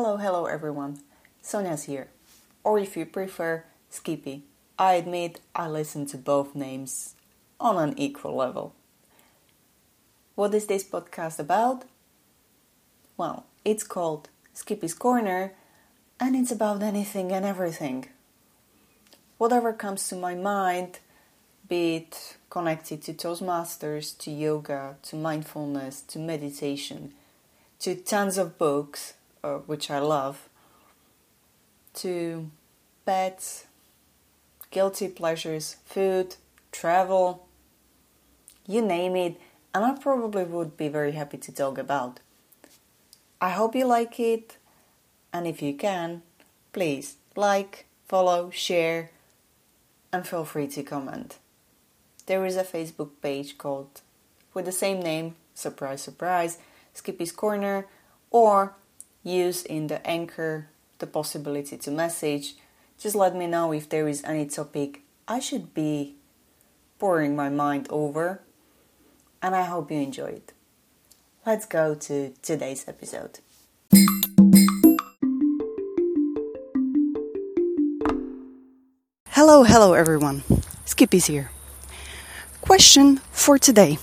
Hello, hello everyone. Sonia's here. Or if you prefer, Skippy. I admit I listen to both names on an equal level. What is this podcast about? Well, it's called Skippy's Corner and it's about anything and everything. Whatever comes to my mind, be it connected to Toastmasters, to yoga, to mindfulness, to meditation, to tons of books, uh, which I love, to pets, guilty pleasures, food, travel, you name it, and I probably would be very happy to talk about. I hope you like it, and if you can, please like, follow, share, and feel free to comment. There is a Facebook page called with the same name, surprise, surprise, Skippy's Corner, or use in the anchor the possibility to message. Just let me know if there is any topic I should be pouring my mind over, and I hope you enjoy it. Let's go to today's episode. Hello, hello everyone. Skippy's here. Question for today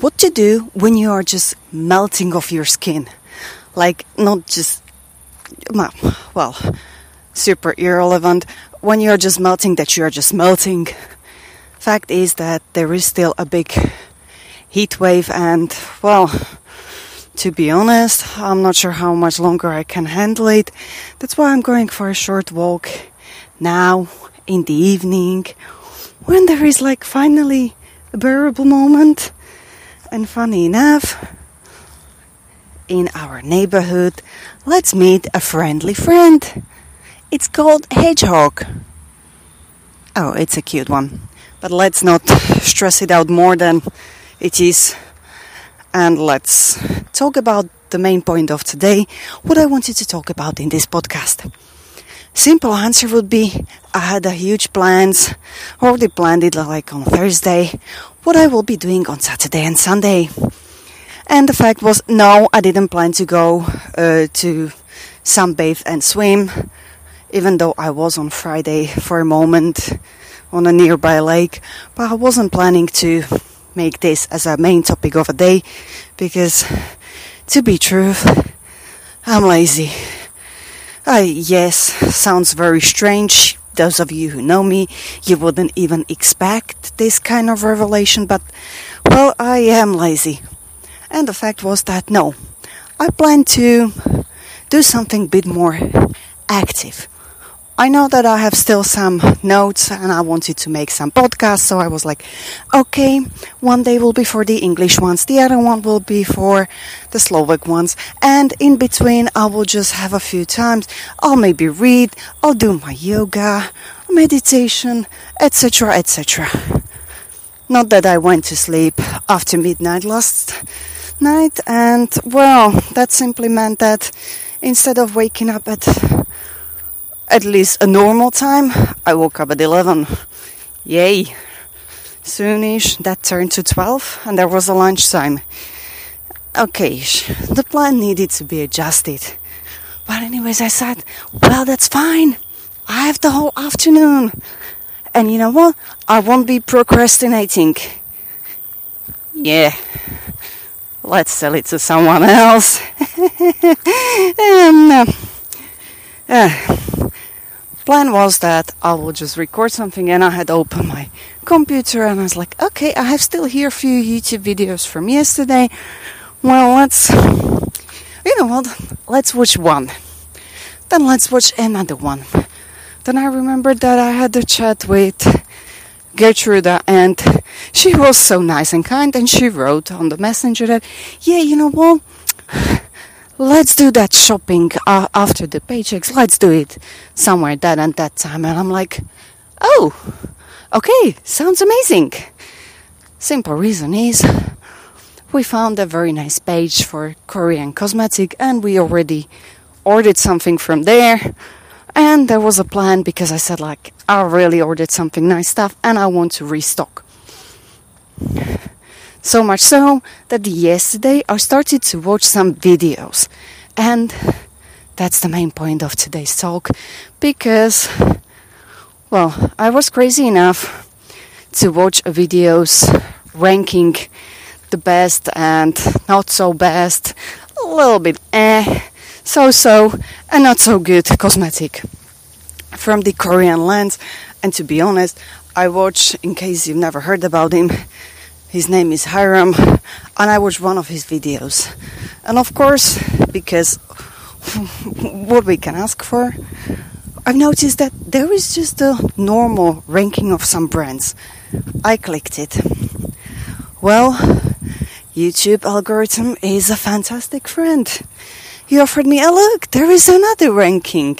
What to do when you are just melting off your skin? Like, not just, well, super irrelevant. When you're just melting, that you're just melting. Fact is that there is still a big heat wave, and, well, to be honest, I'm not sure how much longer I can handle it. That's why I'm going for a short walk now in the evening when there is like finally a bearable moment. And funny enough, in our neighborhood, let's meet a friendly friend. It's called Hedgehog. Oh, it's a cute one. But let's not stress it out more than it is. And let's talk about the main point of today, what I wanted to talk about in this podcast. Simple answer would be I had a huge plans, already planned it like on Thursday, what I will be doing on Saturday and Sunday. And the fact was, no, I didn't plan to go uh, to sunbathe and swim, even though I was on Friday for a moment on a nearby lake, but I wasn't planning to make this as a main topic of a day because, to be true, I'm lazy. Uh, yes, sounds very strange. Those of you who know me, you wouldn't even expect this kind of revelation, but well, I am lazy. And the fact was that no, I plan to do something a bit more active. I know that I have still some notes and I wanted to make some podcasts, so I was like, okay, one day will be for the English ones, the other one will be for the Slovak ones, and in between I will just have a few times, I'll maybe read, I'll do my yoga, meditation, etc., etc. Not that I went to sleep after midnight last night, and well, that simply meant that instead of waking up at at least a normal time. I woke up at 11. Yay. Soonish, that turned to 12, and there was a lunchtime. Okay, the plan needed to be adjusted. But, anyways, I said, well, that's fine. I have the whole afternoon. And you know what? I won't be procrastinating. Yeah. Let's sell it to someone else. um, uh, plan was that I will just record something and I had opened my computer and I was like, okay, I have still here a few YouTube videos from yesterday. Well, let's, you know what, let's watch one. Then let's watch another one. Then I remembered that I had a chat with Gertruda and she was so nice and kind and she wrote on the messenger that, yeah, you know what, let's do that shopping uh, after the paychecks. Let's do it somewhere that and that time. And I'm like, oh, okay, sounds amazing. Simple reason is we found a very nice page for Korean cosmetic and we already ordered something from there. And there was a plan because I said like I really ordered something nice stuff and I want to restock. So much so that yesterday I started to watch some videos. And That's the main point of today's talk because, well, I was crazy enough to watch videos ranking the best and not so best, a little bit eh, so so, and not so good cosmetic from the Korean lands. And to be honest, I watch, in case you've never heard about him, his name is Hyram, and I watched one of his videos. And of course, because what we can ask for, I've noticed that there is just a normal ranking of some brands. I clicked it. Well, YouTube algorithm is a fantastic friend. He offered me a look. There is another ranking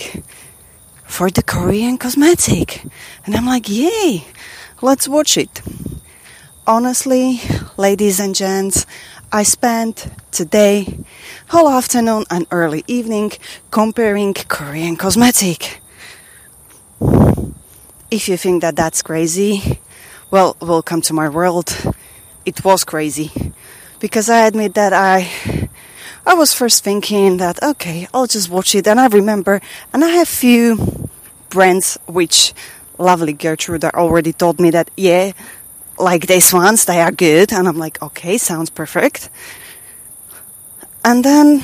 for the Korean cosmetic. And I'm like, yay, let's watch it. Honestly, ladies and gents, I spent today, whole afternoon and early evening comparing Korean cosmetic. If you think that that's crazy, well, welcome to my world. It was crazy because I admit that I I was first thinking that okay, I'll just watch it and I remember and I have few brands which lovely Gertrude already told me that yeah, like these ones, they are good and I'm like, okay, sounds perfect. And then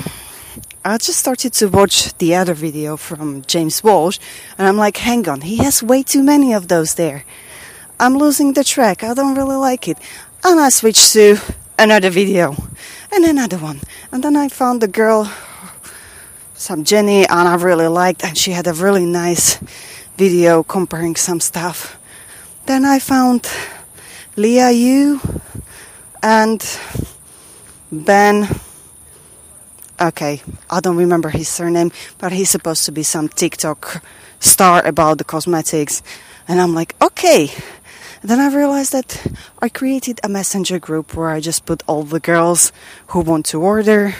I just started to watch the other video from James Welsh and I'm like, hang on, he has way too many of those there. I'm losing the track. I don't really like it. And I switched to another video and another one. And then I found the girl, some Jenny, and I really liked, and she had a really nice video comparing some stuff. Then I found Liah Yoo and Ben. Okay, I don't remember his surname, but he's supposed to be some TikTok star about the cosmetics. And I'm like, okay, then I realized that I created a messenger group where I just put all the girls who want to order.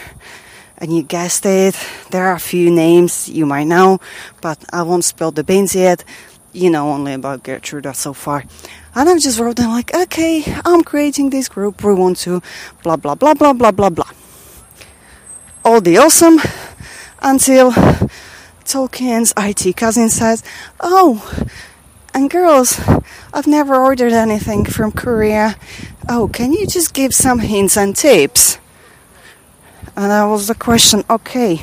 And you guessed it, there are a few names you might know, but I won't spill the beans yet. You know only about Gertrude so far. And I just wrote them like, okay, I'm creating this group. We want to blah blah blah blah blah blah blah. All the awesome until Tolkien's IT cousin says, "Oh, and girls, I've never ordered anything from Korea. Oh, can you just give some hints and tips? And that was the question. Okay,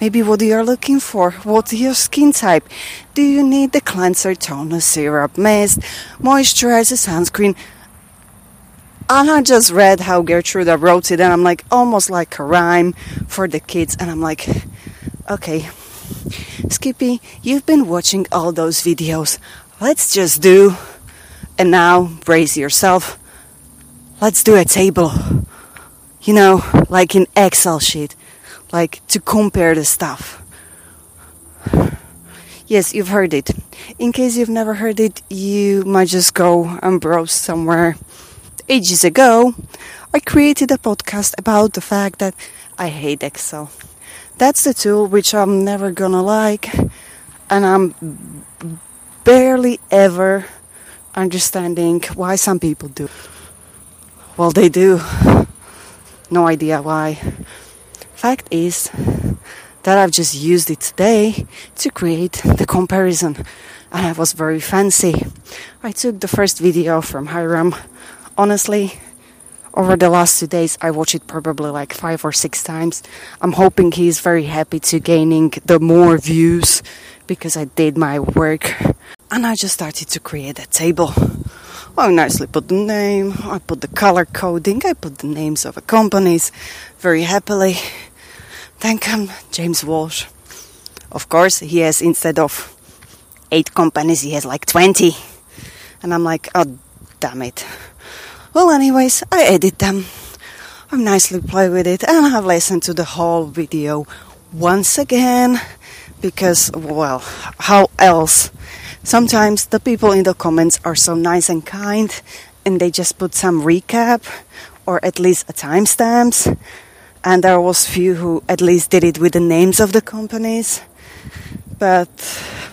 maybe what are you're looking for. What's your skin type? Do you need the cleanser, toner, syrup, mist, moisturizer, sunscreen? And I just read how Gertrude wrote it, and I'm like, almost like a rhyme for the kids. And I'm like, okay, Skippy, you've been watching all those videos. Let's just do, and now brace yourself. Let's do a table. You know, like in Excel sheet, like to compare the stuff. Yes, you've heard it. In case you've never heard it, you might just go and browse somewhere. Ages ago, I created a podcast about the fact that I hate Excel. That's the tool which I'm never gonna like, and I'm barely ever understanding why some people do. Well, they do. No idea why. Fact is that I've just used it today to create the comparison, and I was very fancy. I took the first video from Hyram. Honestly, over the last two days, I watched it probably like five or six times. I'm hoping he's very happy to gaining the more views because I did my work and I just started to create a table. I nicely put the name, I put the color coding, I put the names of the companies very happily. Then come James Welsh. Of course, he has instead of eight companies, he has like 20. And I'm like, oh, damn it. Well, anyways, I edit them. I'm nicely play with it and I've listened to the whole video once again because, well, how else? Sometimes the people in the comments are so nice and kind and they just put some recap or at least timestamps. And there was few who at least did it with the names of the companies. But,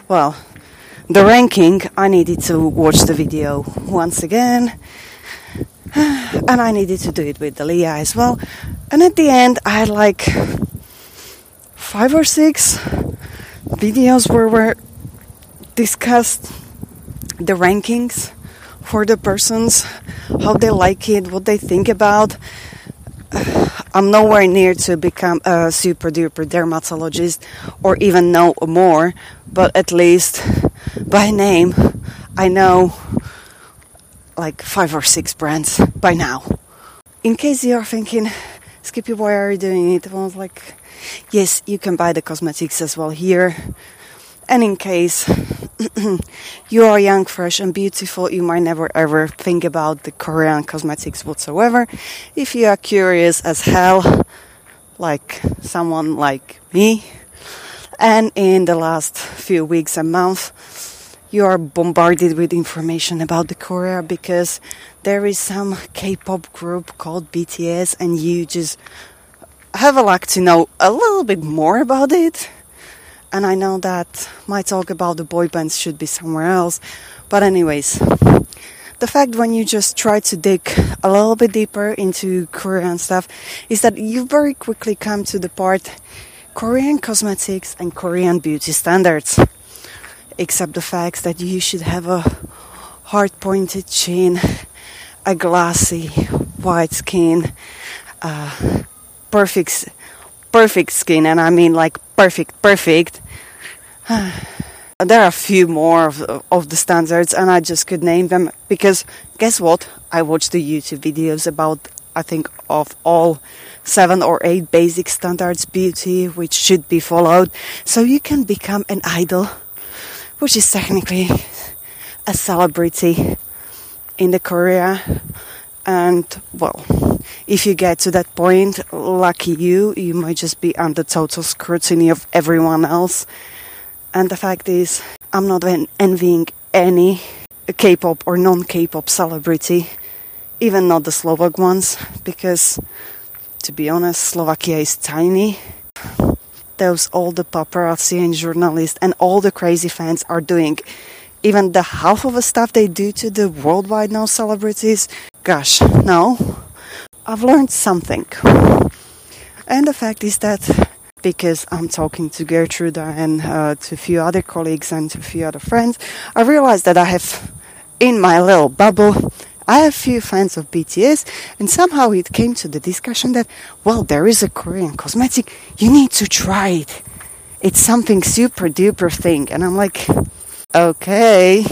well, the ranking, I needed to watch the video once again. And I needed to do it with the Liah as well. And at the end, I had like five or six videos where we discussed the rankings for the persons, how they like it, what they think about. I'm nowhere near to become a super duper dermatologist or even know more, but at least by name, I know like five or six brands by now. In case you're thinking, Skippy, why are you doing it? I was like, yes, you can buy the cosmetics as well here. And in case you are young, fresh, and beautiful, you might never ever think about the Korean cosmetics whatsoever. If you are curious as hell, like someone like me, and in the last few weeks and months, you are bombarded with information about the Korea because there is some K-pop group called BTS, and you just have a luck to know a little bit more about it and I know that my talk about the boy bands should be somewhere else. But, anyways, the fact when you just try to dig a little bit deeper into Korean stuff is that you very quickly come to the part Korean cosmetics and Korean beauty standards. Except the fact that you should have a hard pointed chin, a glassy white skin, uh, perfect perfect skin, and I mean like perfect, perfect. there are a few more of, of the standards, and I just could name them because guess what? I watched the YouTube videos about I think of all seven or eight basic standards beauty which should be followed, so you can become an idol, which is technically a celebrity in the Korea and well if you get to that point lucky you you might just be under total scrutiny of everyone else. And the fact is i'm not envying any k-pop or non-k-pop celebrity even not the slovak ones because to be honest slovakia is tiny. Those all the paparazzi and journalists and all the crazy fans are doing even the half of the stuff they do to the worldwide now celebrities Gosh, no. I've learned something. And the fact is that because I'm talking to Gertrude and uh, to a few other colleagues and to a few other friends, I realized that I have, in my little bubble, I have few fans of BTS, and somehow it came to the discussion that, well, there is a Korean cosmetic, you need to try it. It's something super duper thing. And I'm like, okay,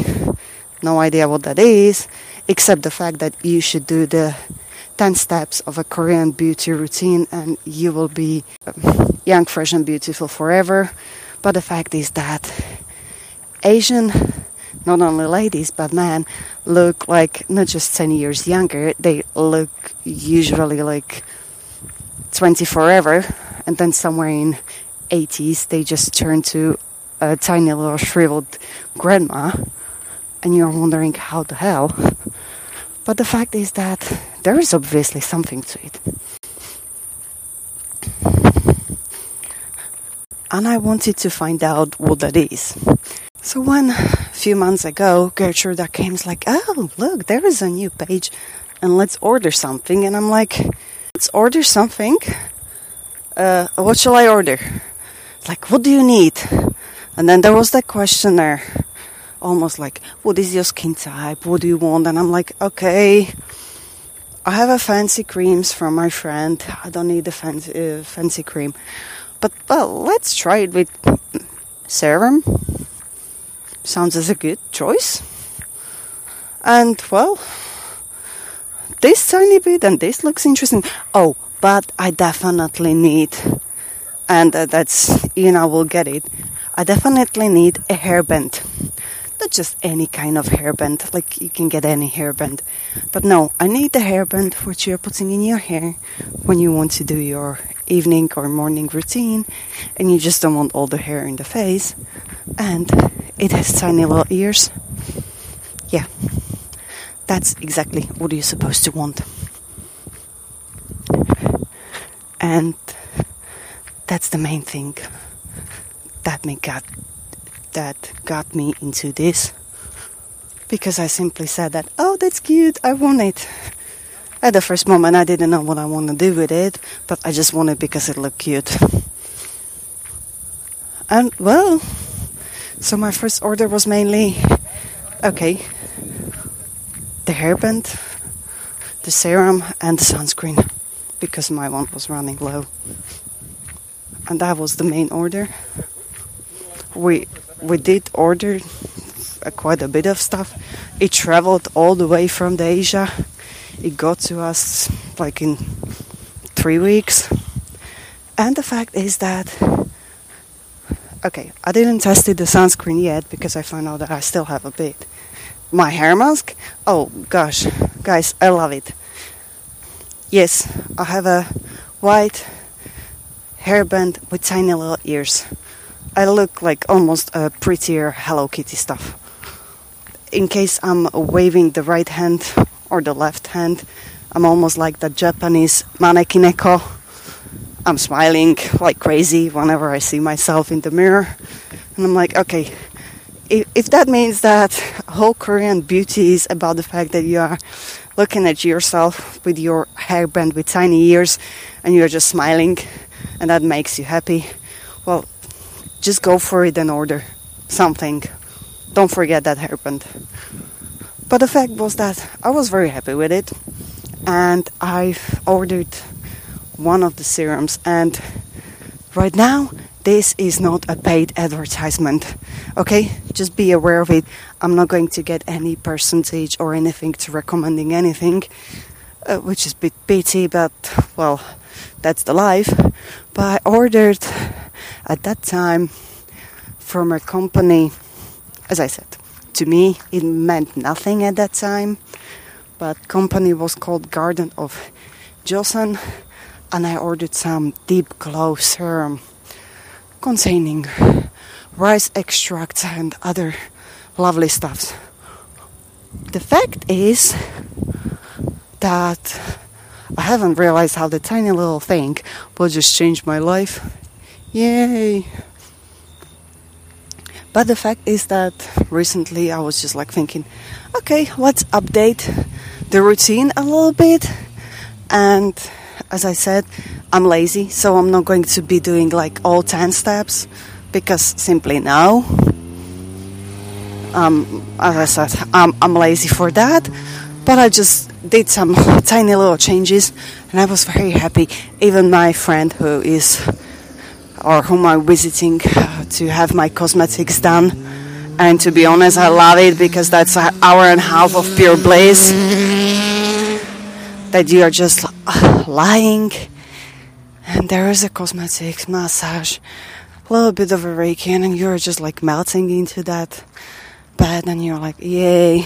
no idea what that is except the fact that you should do the 10 steps of a Korean beauty routine and you will be um, young, fresh, and beautiful forever. But the fact is that Asian, not only ladies but men, look like not just 10 years younger, they look usually like 20 forever, and then somewhere in 80s they just turn to a tiny little shriveled grandma, and you're wondering how the hell. But the fact is that there is obviously something to it. And I wanted to find out what that is. So when a few months ago Gertrude came like, oh look, there is a new page and let's order something and I'm like, let's order something. Uh, what shall I order? Like, what do you need? And then there was that questionnaire almost like, what is your skin type? What do you want? And I'm like, okay, I have a fancy creams from my friend. I don't need a fancy, uh, fancy cream. But, well, let's try it with serum. Sounds as a good choice. And, well, this tiny bit and this looks interesting. Oh, but I definitely need, and uh, that's, you know, we'll get it. I definitely need a hairband not just any kind of hairband, like you can get any hairband. But no, I need the hairband which you're putting in your hair when you want to do your evening or morning routine and you just don't want all the hair in the face. And it has tiny little ears. Yeah, that's exactly what you're supposed to want. And that's the main thing that me got that got me into this because I simply said that, oh, that's cute, I want it. At the first moment, I didn't know what I want to do with it, but I just want it because it looked cute. And well, so my first order was mainly okay, the hairband, the serum, and the sunscreen because my one was running low. And that was the main order. We we did order quite a bit of stuff. It traveled all the way from the Asia. It got to us like in three weeks. And the fact is that okay, I didn't test the sunscreen yet because I found out that I still have a bit. My hair mask, oh gosh, guys, I love it. Yes, I have a white hairband with tiny little ears. I look like almost a prettier Hello Kitty stuff. In case I'm waving the right hand or the left hand, I'm almost like the Japanese maneki-neko. I'm smiling like crazy whenever I see myself in the mirror. And I'm like, okay, if, that means that whole Korean beauty is about the fact that you are looking at yourself with your hair hairband with tiny ears and you're just smiling and that makes you happy, well, just go for it and order something. Don't forget that happened. But the fact was that I was very happy with it. And I've ordered one of the serums. And right now this is not a paid advertisement. Okay? Just be aware of it. I'm not going to get any percentage or anything to recommending anything uh, which is a bit pity but well that's the life. But i ordered at that time from a company as i said to me it meant nothing at that time but company was called garden of joseon and I ordered some deep glow serum containing rice extract and other lovely stuffs. The fact is that I haven't realized how the tiny little thing will just change my life. Yay! But the fact is that recently I was just like thinking, okay, let's update the routine a little bit and as I said, I'm lazy, so I'm not going to be doing like all 10 steps because simply no. Um, as I said, I'm, I'm lazy for that, but I just did some tiny little changes and I was very happy. Even my friend who is or whom I'm visiting uh, to have my cosmetics done. And to be honest, I love it because that's an hour and a half of pure bliss. That you are just uh, lying. And there is a cosmetics massage. A little bit of a reiki and you're just like melting into that bed and you're like yay.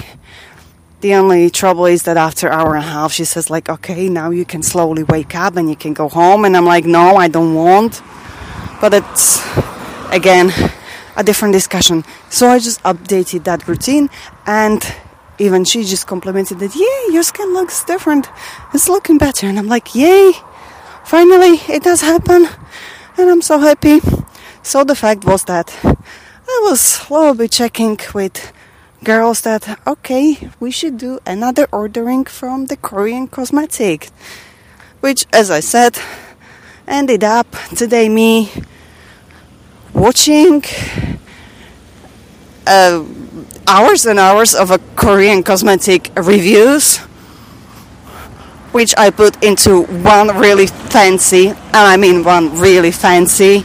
The only trouble is that after hour and a half she says like okay now you can slowly wake up and you can go home. And i'm like no i don't want but it's again a different discussion so i just updated that routine and even she just complimented that, yay, your skin looks different. It's looking better. And I'm like, yay, finally it does happen. And I'm so happy. So the fact was that I was a little bit checking with girls that, okay, we should do another ordering from the Korean cosmetic. Which, as I said, ended up today me watching uh, hours and hours of a Korean cosmetic reviews, which I put into one really fancy, and I mean one really fancy,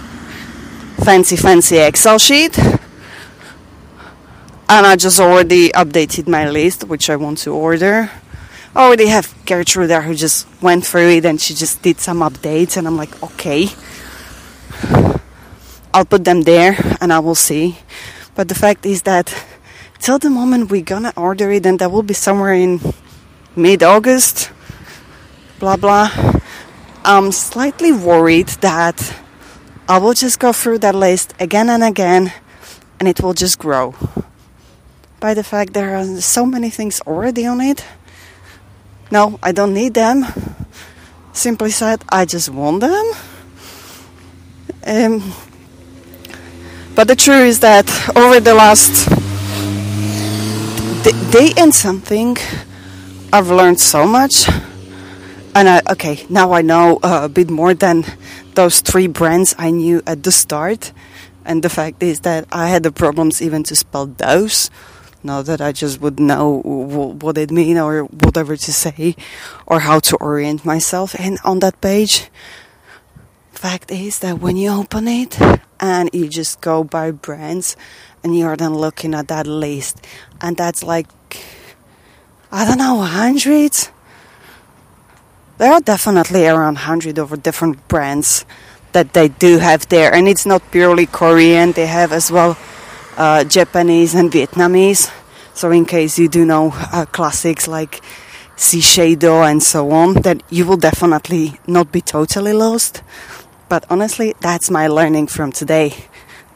fancy, fancy Excel sheet. And I just already updated my list, which I want to order. Oh, already have Gertrude there who just went through it and she just did some updates, and I'm like, okay. I'll put them there and I will see. But the fact is that till the moment we're gonna order it, and that will be somewhere in mid August, blah blah. I'm slightly worried that I will just go through that list again and again, and it will just grow. By the fact there are so many things already on it. No, I don't need them. Simply said, I just want them. Um, but the truth is that over the last day and something, I've learned so much. And I, okay, now I know uh, a bit more than those three brands I knew at the start. And the fact is that I had the problems even to spell those. Not that I just would know what it mean or whatever to say or how to orient myself. In on that page. Fact is that when you open it and you just go by brands and you are then looking at that list and that's like I don't know hundreds there are definitely around 100 over different brands that they do have there. And it's not purely korean. They have as well uh, japanese and vietnamese. So in case you do know uh, classics like Shiseido and so on that you will definitely not be totally lost. But honestly that's my learning from today.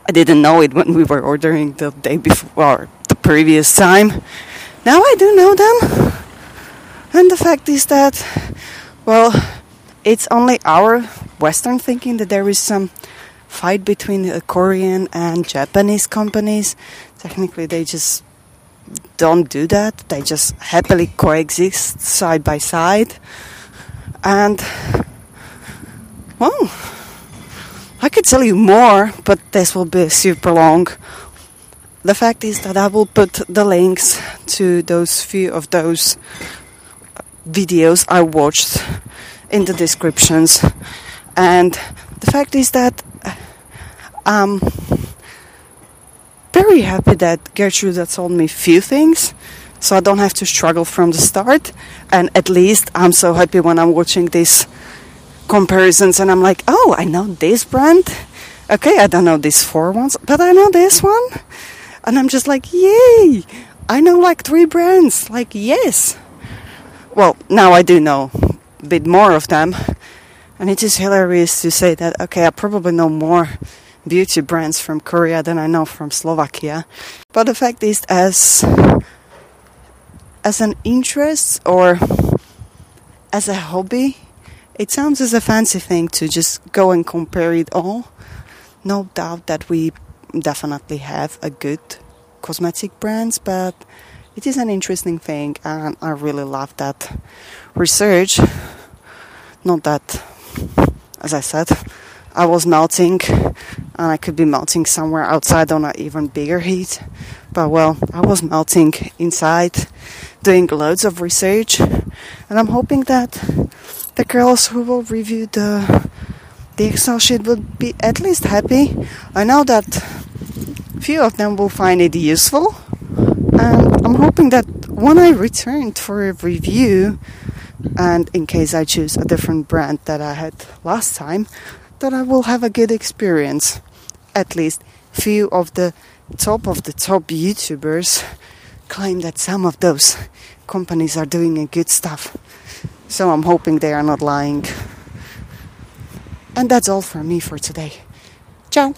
I didn't know it when we were ordering the day before the previous time. Now i do know them. And the fact is that well, it's only our Western thinking that there is some fight between Korean and Japanese companies. Technically, they just don't do that. They just happily coexist side by side. And, well, I could tell you more, but this will be super long. The fact is that I will put the links to those few of those videos I watched in the descriptions. And the fact is that I'm very happy that Gertrude has told me few things, so I don't have to struggle from the start. And at least I'm so happy when I'm watching these comparisons and I'm like, oh, I know this brand. Okay, I don't know these four ones, but I know this one. And I'm just like, yay! I know like three brands. Like, yes well, now I do know a bit more of them. And it is hilarious to say that, okay, I probably know more beauty brands from Korea than I know from Slovakia. But the fact is, as as an interest or as a hobby, it sounds as a fancy thing to just go and compare it all. No doubt that we definitely have a good cosmetic brands, but it is an interesting thing, and I really love that research. Not that, as I said, I was melting, and I could be melting somewhere outside on an even bigger heat. But well, I was melting inside, doing loads of research, and I'm hoping that the girls who will review the the Excel sheet will be at least happy. I know that few of them will find it useful and I'm hoping that when I return for a review, and in case I choose a different brand that I had last time, that I will have a good experience. At least few of the top of the top YouTubers claim that some of those companies are doing a good stuff. So I'm hoping they are not lying. And that's all from me for today. Ciao.